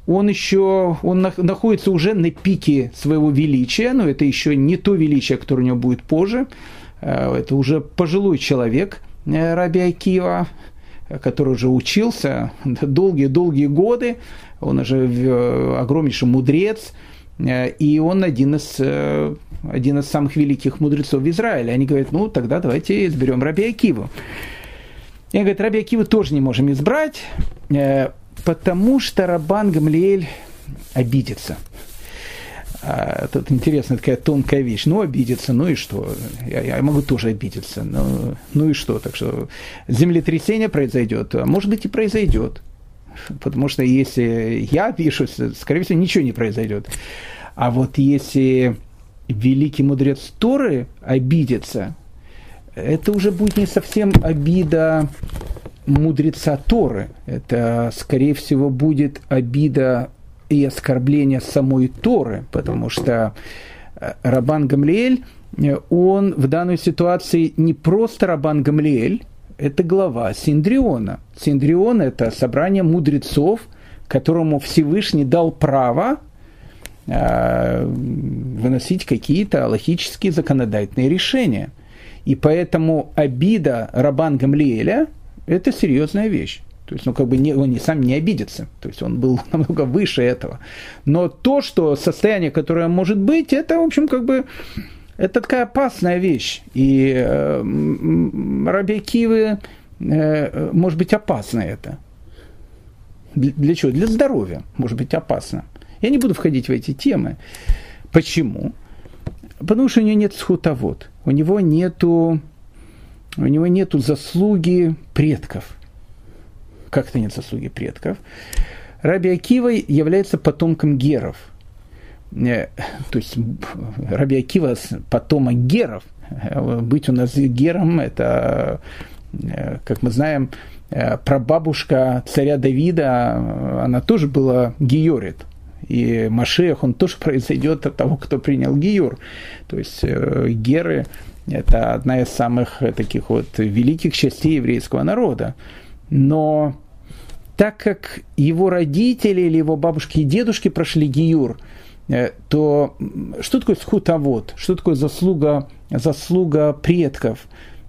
он еще, он находится уже на пике своего величия, но это еще не то величие, которое у него будет позже. Э, это уже пожилой человек, Раби Акива, который уже учился долгие-долгие годы, он уже э, огромнейший мудрец, э, и он один из, один из самых великих мудрецов в Израиле. Они говорят, ну тогда давайте изберем Раби Акиву. И говорят, Раби Акиву тоже не можем избрать, потому что Рабан Гамлиэль обидится – а, тут интересная такая тонкая вещь. Ну, обидеться, ну и что? Я, я могу тоже обидеться. Ну, ну и что? Так что землетрясение произойдет, а может быть и произойдет. Потому что если я обижусь, скорее всего, ничего не произойдет. А вот если великий мудрец Торы обидится, это уже будет не совсем обида мудреца Торы. Это, скорее всего, будет обида и оскорбление самой Торы, потому что э, Рабан Гамлиэль, э, он в данной ситуации не просто Рабан Гамлиэль, это глава Синдриона. Синдрион – это собрание мудрецов, которому Всевышний дал право э, выносить какие-то аллахические законодательные решения. И поэтому обида Рабан Гамлиэля – это серьезная вещь. То есть, ну, как бы не, он не, сам не обидится. То есть, он был [LAUGHS] намного выше этого. Но то, что состояние, которое может быть, это, в общем, как бы, это такая опасная вещь. И э, Раби Кивы, э, может быть, опасно это. Для, для чего? Для здоровья, может быть, опасно. Я не буду входить в эти темы. Почему? Потому что у него нет схутовод. У него нету, у него нету заслуги предков как-то нет заслуги предков. Раби Акива является потомком геров. Э, то есть Раби Акива потомок геров. Быть у нас гером, это, э, как мы знаем, э, прабабушка царя Давида, она тоже была Георит. И Машех, он тоже [LAUGHS] произойдет от того, кто принял Гиюр. То есть э, Геры – это одна из самых таких вот великих частей еврейского народа. Но так как его родители или его бабушки и дедушки прошли Гиюр, э, то что такое схутовод? Что такое заслуга, заслуга предков?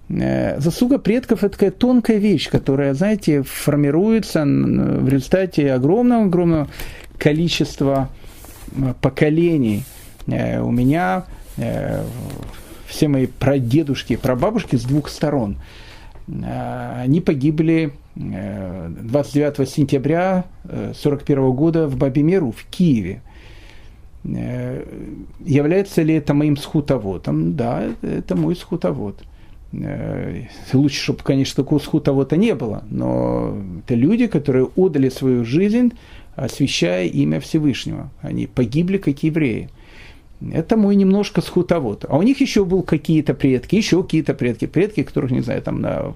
Э, заслуга предков – это такая тонкая вещь, которая, знаете, формируется в результате огромного-огромного количества поколений. Э, у меня все мои прадедушки и прабабушки с двух сторон – они погибли 29 сентября 1941 года в Бабимеру, в Киеве. Является ли это моим схутоводом? Да, это мой схутовод. Лучше, чтобы, конечно, такого схутовода не было, но это люди, которые отдали свою жизнь, освящая имя Всевышнего. Они погибли как евреи. Это мой немножко схутовод. А у них еще был какие-то предки, еще какие-то предки, предки, которых, не знаю, там, на, э,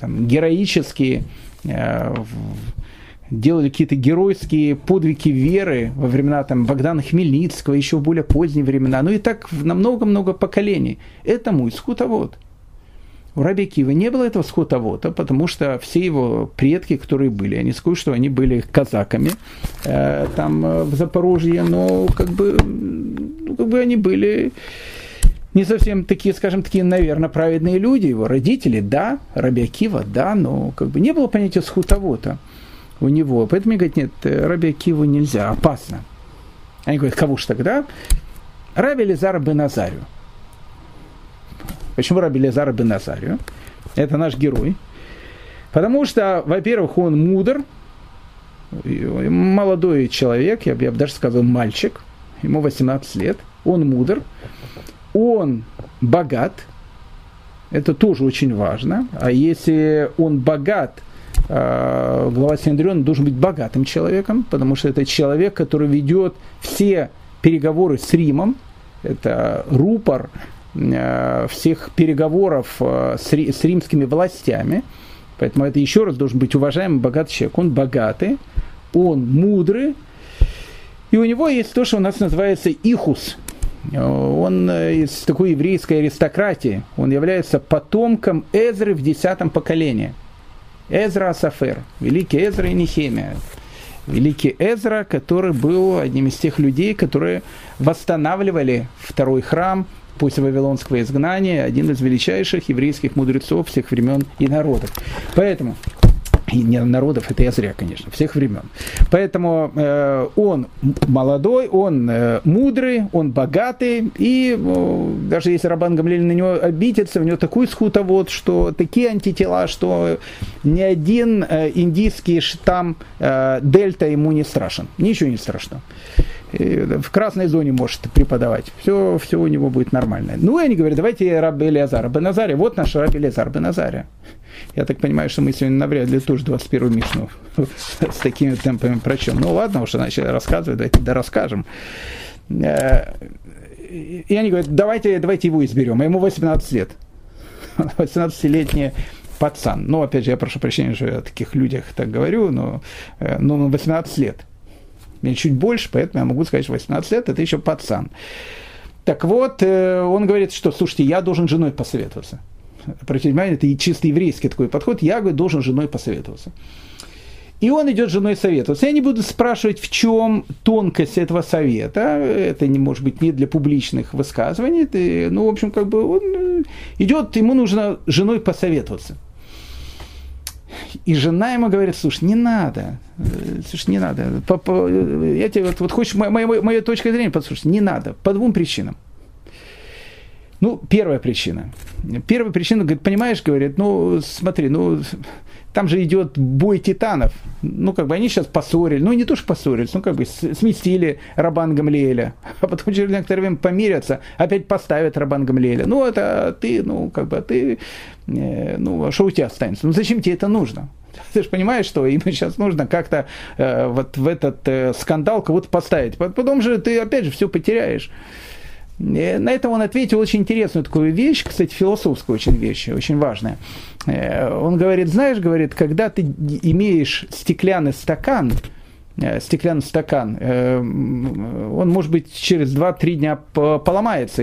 там героические э, делали какие-то геройские подвиги веры во времена там, Богдана Хмельницкого, еще в более поздние времена. Ну и так на много-много поколений. Это мой скутовод. У Раби Кива не было этого скотовода, потому что все его предки, которые были, они скажу, что они были казаками э, там э, в Запорожье, но как бы, ну, как бы они были не совсем такие, скажем, такие, наверное, праведные люди, его родители, да, Раби Акива, да, но как бы не было понятия схутовода у него. Поэтому мне говорят, нет, Раби Акиву нельзя, опасно. Они говорят, кого ж тогда? Раби Лизара Беназарю. Почему Раби Лезар бен Назарию? Это наш герой. Потому что, во-первых, он мудр, молодой человек, я бы, я бы даже сказал мальчик, ему 18 лет, он мудр, он богат, это тоже очень важно, а если он богат, а, глава Синедриона должен быть богатым человеком, потому что это человек, который ведет все переговоры с Римом, это рупор Э, всех переговоров э, с римскими властями. Поэтому это еще раз должен быть уважаемый богатый человек. Он богатый, он мудрый, и у него есть то, что у нас называется ихус. Он из такой еврейской аристократии. Он является потомком Эзры в десятом поколении. Эзра Асафер, великий Эзра и Нехемия. Великий Эзра, который был одним из тех людей, которые восстанавливали второй храм, после Вавилонского изгнания, один из величайших еврейских мудрецов всех времен и народов. Поэтому и не народов, это я зря, конечно, всех времен. Поэтому э, он молодой, он э, мудрый, он богатый, и э, даже если Рабан Гамлель на него обидится, у него такой схутовод, что такие антитела, что ни один э, индийский штамм э, дельта ему не страшен, ничего не страшно в красной зоне может преподавать. Все, все у него будет нормально. Ну, и они говорят, давайте Рабби Элиазара Беназаря. Вот наш Рабби Элиазар Беназаря. Я так понимаю, что мы сегодня навряд ли тоже 21 Мишну [LAUGHS] с такими темпами прочем. Ну, ладно, уже начали рассказывать, давайте да расскажем. Э, и они говорят, давайте, давайте его изберем. А ему 18 лет. [LAUGHS] 18-летний пацан. Ну, опять же, я прошу прощения, что я о таких людях так говорю, но, э, но 18 лет мне чуть больше, поэтому я могу сказать, что 18 лет это еще пацан. Так вот, э, он говорит, что, слушайте, я должен женой посоветоваться. Обратите внимание, это и чисто еврейский такой подход. Я, говорит, должен женой посоветоваться. И он идет с женой советоваться. Я не буду спрашивать, в чем тонкость этого совета. Это не может быть не для публичных высказываний. Это, ну, в общем, как бы он э, идет, ему нужно женой посоветоваться. И жена ему говорит, слушай, не надо, слушай, не надо. Папа, я тебе вот, вот хочешь моя, моя точка зрения послушать? Не надо. По двум причинам. Ну, первая причина. Первая причина, говорит, понимаешь, говорит, ну, смотри, ну, там же идет бой титанов. Ну, как бы они сейчас поссорились. Ну, не то, что поссорились, ну, как бы сместили Рабан Гамлеля. [LAUGHS] А потом через некоторое время помирятся, опять поставят Рабан Гамлеля. Ну, это ты, ну, как бы, ты, э, ну, а что у тебя останется? Ну, зачем тебе это нужно? [LAUGHS] Ты же понимаешь, что им сейчас нужно как-то э, вот в этот э, скандал кого-то поставить. Потом же ты, опять же, все потеряешь. На это он ответил очень интересную такую вещь, кстати, философскую очень вещь, очень важная. Он говорит, знаешь, говорит, когда ты имеешь стеклянный стакан, Э, стеклянный стакан, э, он может быть через 2-3 дня поломается.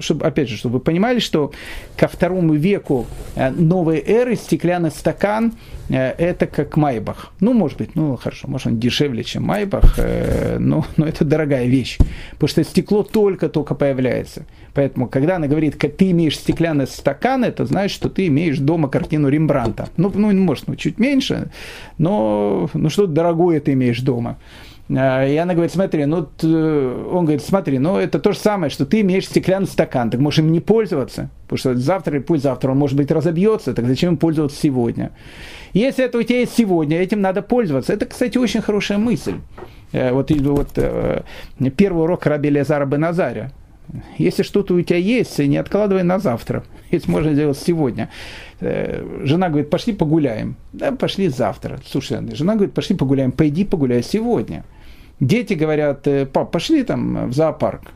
Чтобы, опять же, чтобы вы понимали, что ко второму веку э, новой эры стеклянный стакан это как Майбах. Ну, может быть, ну хорошо, может он дешевле, чем Майбах, но, но это дорогая вещь, потому что стекло только-только появляется. Поэтому, когда она говорит, как ты имеешь стеклянный стакан, это значит, что ты имеешь дома картину Рембранта. Ну, ну может, ну, чуть меньше, но ну, что-то дорогое ты имеешь дома. А, и она говорит, смотри, ну, он говорит, смотри, ну, это то же самое, что ты имеешь стеклянный стакан, так можешь им не пользоваться, потому что завтра и пусть завтра он, может быть, разобьется, так зачем им пользоваться сегодня? Если это у тебя есть сегодня, этим надо пользоваться. Это, кстати, очень хорошая мысль. Э, вот, вот э, первый урок Раби Лезара Беназаря. Если что-то у тебя есть, не откладывай на завтра. [LAUGHS] Если можно сделать сегодня. Э, жена говорит, пошли погуляем. Да, пошли завтра. Слушай, жена говорит, пошли погуляем. Пойди погуляй сегодня. Дети говорят, «Э, пап, пошли там в зоопарк.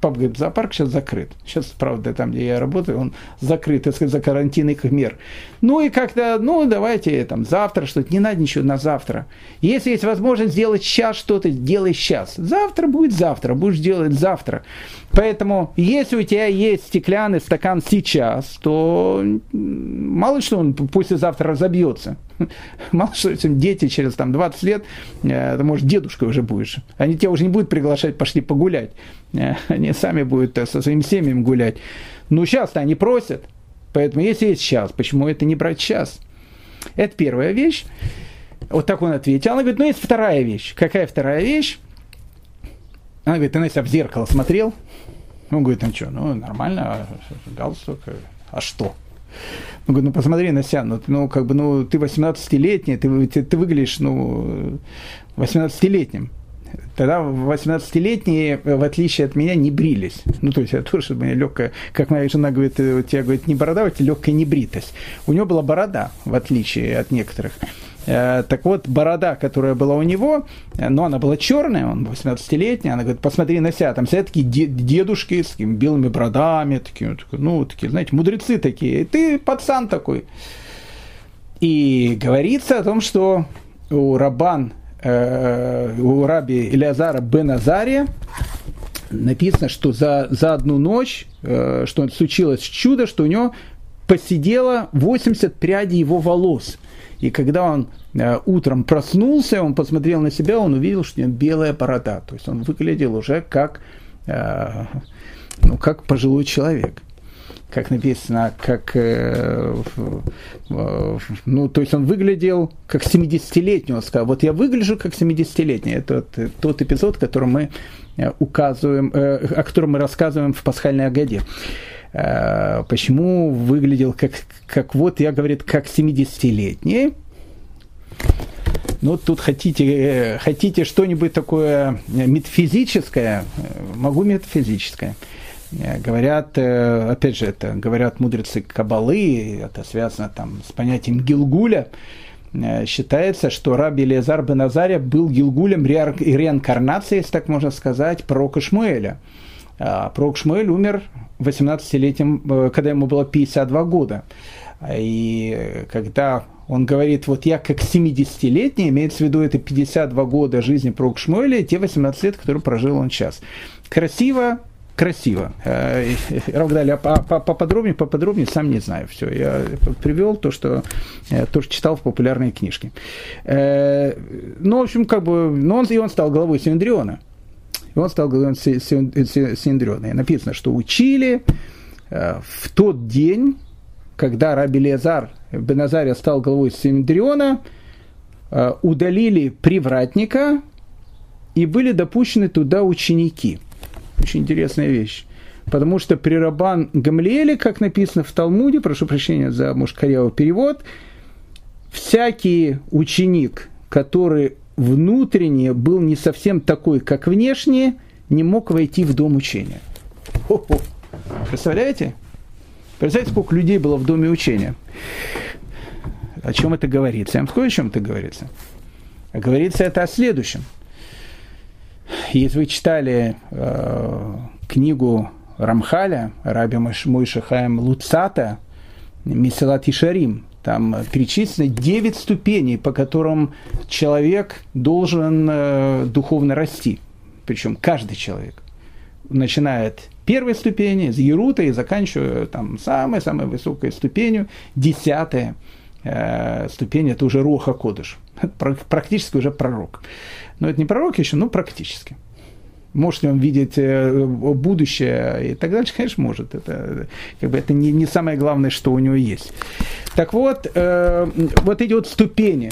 Папа говорит, зоопарк сейчас закрыт. Сейчас, правда, там, где я работаю, он закрыт, так сказать, за карантинных мер. Ну и как-то, ну давайте там завтра что-то, не надо ничего на завтра. Если есть возможность сделать сейчас что-то, делай сейчас. Завтра будет завтра, будешь делать завтра. Поэтому, если у тебя есть стеклянный стакан сейчас, то мало что он послезавтра разобьется. [LAUGHS] Мало что этим дети через там, 20 лет, э, ты, может, дедушкой уже будешь. Они тебя уже не будут приглашать, пошли погулять. Э, [LAUGHS] они сами будут э, со своими семьями гулять. Но сейчас-то они просят. Поэтому если есть сейчас, почему это не брать сейчас? Это первая вещь. Вот так он ответил. Она говорит, ну есть вторая вещь. Какая вторая вещь? Она говорит, ты на себя в зеркало смотрел? Он говорит, ну что, ну нормально, а галстук, а что? Он говорит, ну посмотри на себя, ну, ну как бы, ну ты 18-летний, ты, ты, ты выглядишь, ну, 18-летним. Тогда 18-летние, в отличие от меня, не брились. Ну, то есть, это тоже у меня легкая, как моя жена говорит, у тебя, говорит, не борода, у тебя легкая небритость. У него была борода, в отличие от некоторых. Э, так вот, борода, которая была у него, э, но она была черная, он 18-летний, она говорит, посмотри на себя, там все такие дедушки с такими белыми бородами, такие, ну, такие, знаете, мудрецы такие, и ты пацан такой. И говорится о том, что у Рабан, э, у раби Илиазара бен Азария написано, что за, за одну ночь, э, что случилось чудо, что у него посидело 80 прядей его волос – и когда он э, утром проснулся, он посмотрел на себя, он увидел, что у него белая борода. То есть он выглядел уже как, э, ну, как пожилой человек как написано, как, э, э, ну, то есть он выглядел как 70-летний, он сказал, вот я выгляжу как 70-летний. Это тот, тот эпизод, который мы э, указываем, э, о котором мы рассказываем в пасхальной Агаде. Э, почему выглядел как, как вот, я, говорит, как 70-летний. Ну, тут хотите, э, хотите что-нибудь такое метафизическое, э, могу метафизическое. Говорят, опять же, это говорят мудрецы Кабалы, это связано там с понятием Гилгуля. Считается, что раби Лезар бен Азария был Гилгулем реинкарнации, если так можно сказать, пророка Шмуэля. А пророк Шмуэль умер 18-летним, э, когда ему было 52 года. И когда он говорит, вот я как 70-летний, имеется в виду это 52 года жизни пророка Шмуэля, те 18 лет, которые прожил он сейчас. Красиво, красиво. Э, Равдали, а поподробнее, поподробнее, сам не знаю. Все, я привел то, что, э, то, что читал в популярной книжке. Ну, в общем, как бы, ну, он, и он стал главой Синдриона. И он стал главой Синдриона. И написано, что учили э, в тот день, когда Раби Лезар Беназария стал главой Синдриона, э, удалили привратника и были допущены туда ученики. Очень интересная вещь. Потому что при Рабан Гамлиэле, как написано в Талмуде, прошу прощения за, может, корявый перевод, всякий ученик, который внутренне был не совсем такой, как внешне, не мог войти в дом учения. Хо-хо. Представляете? Представляете, сколько людей было в доме учения? О чем это говорится? Я вам скажу, о чем это говорится. Говорится это о следующем. Если вы читали э, книгу Рамхаля, Раби Мойша Хаим Луцата, Месилат Ишарим, там перечислено 9 ступеней, по которым человек должен э, духовно расти. Причем каждый человек. Начинает первой ступени, с Ерута и заканчивая там самой-самой высокой ступенью, десятая ступень, это уже Руха Кодыш. Практически уже пророк. Но это не пророк еще, но практически. Может ли он видеть э, будущее и так дальше? Конечно, может. Это, как бы, это не, не самое главное, что у него есть. Так вот, э, вот эти вот ступени.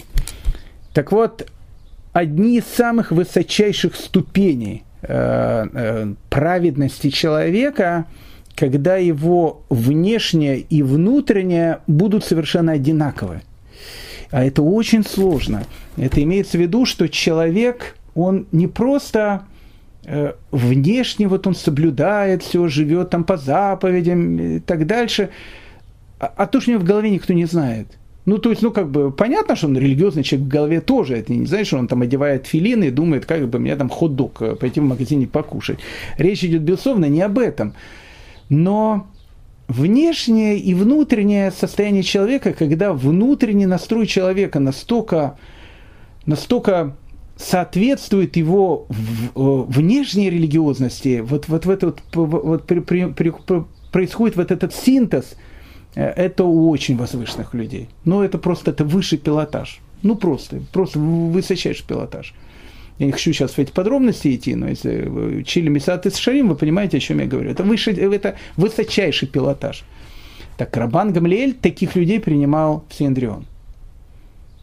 Так вот, одни из самых высочайших ступеней э, э, праведности человека, когда его внешнее и внутреннее будут совершенно одинаковы. А это очень сложно. Это имеется в виду, что человек, он не просто Э, внешне вот он соблюдает все, живет там по заповедям и так дальше, а, а то, что у него в голове никто не знает. Ну, то есть, ну, как бы, понятно, что он религиозный человек в голове тоже. Это не знаешь, что он там одевает филины и думает, как бы мне там хот-дог э, пойти в магазине покушать. Речь идет, безусловно, не об этом. Но внешнее и внутреннее состояние человека, когда внутренний настрой человека настолько, настолько соответствует его э, внешней религиозности, вот, вот, в это вот, вот при, при, при, происходит вот этот синтез, э, это у очень возвышенных людей. Ну, это просто это высший пилотаж. Ну, просто, просто высочайший пилотаж. Я не хочу сейчас в эти подробности идти, но если вы учили Месат из Шарим, вы понимаете, о чем я говорю. Это, выше, это высочайший пилотаж. Так Рабан Гамлиэль таких людей принимал в Синдрион.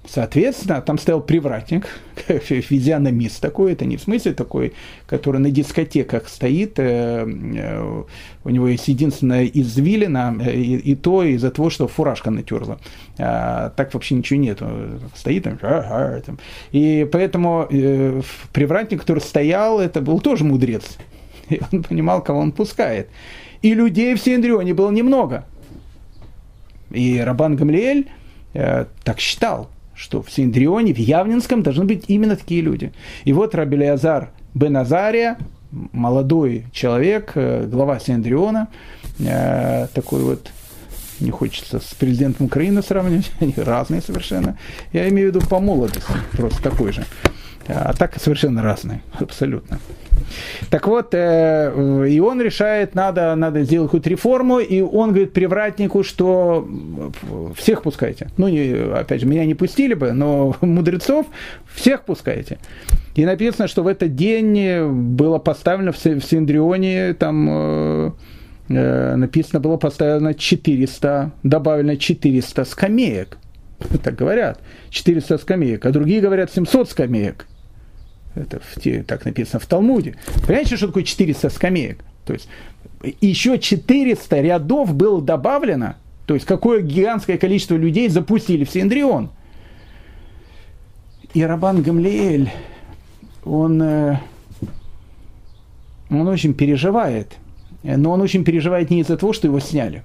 Соответственно, там стоял привратник, [LAUGHS] физиономист такой, это не в смысле такой, который на дискотеках стоит, э, э, у него есть единственная извилина, э, и, и то из-за того, что фуражка натерла. А, так вообще ничего нет, стоит там, там. И поэтому привратник, который стоял, это был тоже мудрец. И он понимал, кого он пускает. И людей в Синдрионе было немного. И Рабан Гамлиэль так считал – что в Синдрионе, в Явнинском должны быть именно такие люди. И вот Раби Леазар бен Азария, молодой человек, э, глава Синдриона, э, такой вот не хочется с президентом Украины сравнивать, [LAUGHS] они разные совершенно. Я имею в виду по молодости, просто такой же. А так совершенно разные, абсолютно. Так вот, э, и он решает, надо, надо сделать какую-то реформу, и он говорит привратнику, что всех пускайте. Ну, не, опять же, меня не пустили бы, но [LAUGHS] мудрецов всех пускайте. И написано, что в этот день было поставлено в Синдрионе, там э, э, написано было поставлено 400, добавлено 400 скамеек. [LAUGHS] Так говорят, 400 скамеек, а другие говорят 700 скамеек. Это в, так написано в Талмуде. Понимаете, что такое 400 скамеек? То есть еще 400 рядов было добавлено, то есть какое гигантское количество людей запустили в Синдрион. И Рабан Гамлиэль, он, э, он очень переживает, но он очень переживает не из-за того, что его сняли.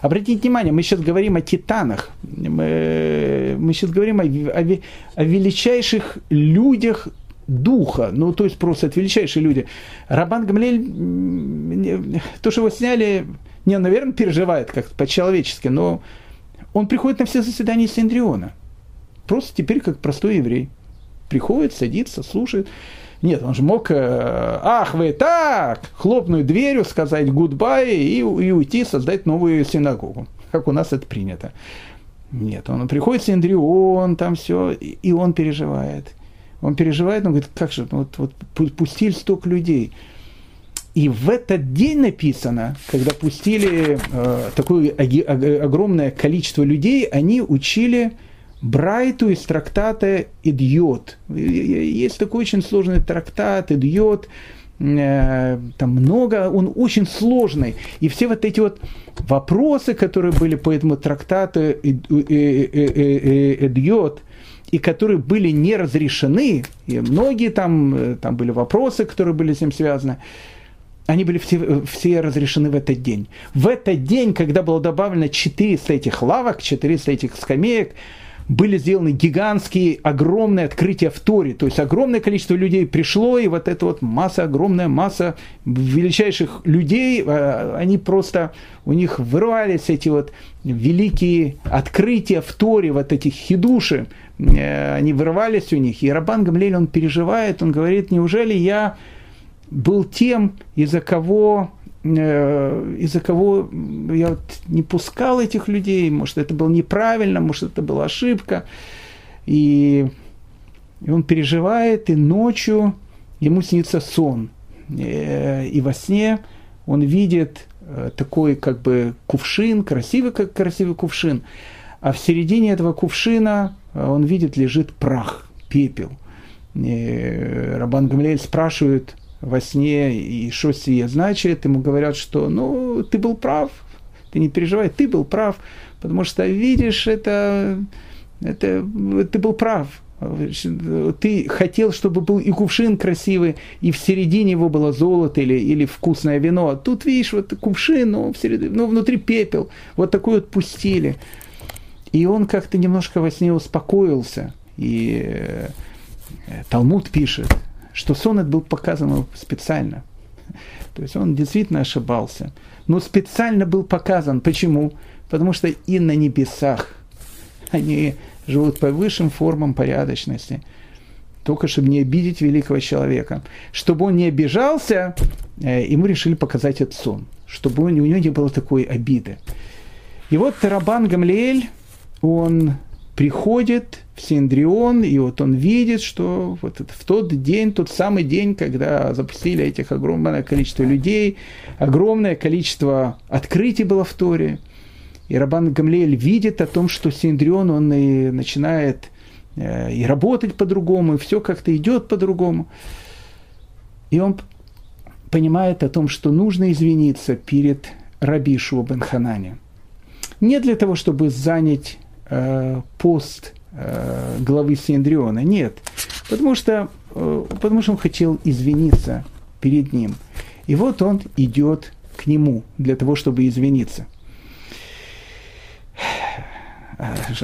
Обратите внимание, мы сейчас говорим о титанах, мы, мы сейчас говорим о, о, о величайших людях духа, ну, то есть просто это величайшие люди. Рабан Гамлель, то, что его сняли, не, наверное, переживает как-то по-человечески, но он приходит на все заседания Синдриона. Просто теперь как простой еврей. Приходит, садится, слушает. Нет, он же мог, э, ах, вы так, хлопнуть дверью, сказать гудбай и, и уйти, создать новую синагогу, как у нас это принято. Нет, он приходит в Синдрион, там все, и он переживает – он переживает, он говорит, как же, ну вот, вот пустили столько людей. И в этот день написано, когда пустили э, такое огромное количество людей, они учили Брайту из трактата «Идиот». Есть такой очень сложный трактат «Идиот», э, там много, он очень сложный. И все вот эти вот вопросы, которые были по этому трактату «Идиот», и которые были не разрешены, и многие там, э, там были вопросы, которые были с ним связаны, они были все, э, все разрешены в этот день. В этот день, когда было добавлено 400 этих лавок, 400 этих скамеек, были сделаны гигантские, огромные открытия в Торе. То есть огромное количество людей пришло, и вот эта вот масса, огромная масса величайших людей, э, они просто, у них вырвались эти вот великие открытия в Торе, вот эти хидуши, э, они вырвались у них. И Рабан Гамлель, он переживает, он говорит, неужели я был тем, из-за кого из-за кого я вот не пускал этих людей, может, это было неправильно, может, это была ошибка. И, и он переживает, и ночью ему снится сон. Э, и во сне он видит э, такой как бы кувшин, красивый, как красивый кувшин, а в середине этого кувшина он видит лежит прах, пепел. И Рабан Гамлель спрашивает, во сне, и что сие значит, ему говорят, что ну, ты был прав, ты не переживай, ты был прав, потому что, видишь, это, это ты был прав, ты хотел, чтобы был и кувшин красивый, и в середине его было золото или, или вкусное вино. А тут, видишь, вот кувшин, но, в середине, но внутри пепел. Вот такой вот пустили. И он как-то немножко во сне успокоился. И э, Талмуд пишет, что сон этот был показан специально. То есть он действительно ошибался. Но специально был показан. Почему? Потому что и на небесах они живут по высшим формам порядочности. Только чтобы не обидеть великого человека. Чтобы он не обижался, э, ему решили показать этот сон. Чтобы у него не было такой обиды. И вот Тарабан Гамлиэль, он приходит в Синдрион, и вот он видит, что вот в тот день, тот самый день, когда запустили этих огромное количество людей, огромное количество открытий было в Торе, и Рабан Гамлеэль видит о том, что Синдрион, он и начинает э, и работать по-другому, и все как-то идет по-другому. И он понимает о том, что нужно извиниться перед Раби Шуа Ханане. Не для того, чтобы занять э, пост э, главы Синдриона. Нет, потому что, э, потому что он хотел извиниться перед ним. И вот он идет к нему для того, чтобы извиниться.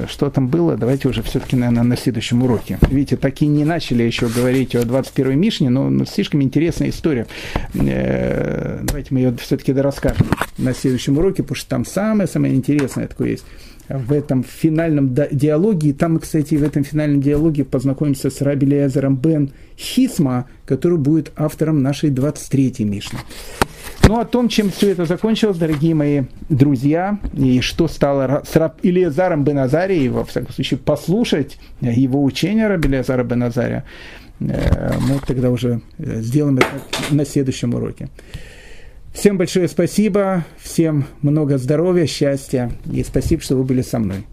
Что там было, давайте уже все-таки, наверное, на следующем уроке. Видите, так и не начали еще говорить о 21-й Мишне, но, слишком интересная история. Давайте мы ее все-таки дорасскажем на следующем уроке, потому что там самое-самое интересное такое есть в этом финальном диалоге. И там, кстати, в этом финальном диалоге познакомимся с Раби Леазером Бен Хисма, который будет автором нашей 23-й Мишны. Ну, о том, чем все это закончилось, дорогие мои друзья, и что стало с Раб Илиазаром Бен Азари, и, во всяком случае, послушать его учение Раби Илиазара Бен Азария, э, мы тогда уже э, сделаем это на следующем уроке. Всем большое спасибо, всем много здоровья, счастья и спасибо, что вы были со мной.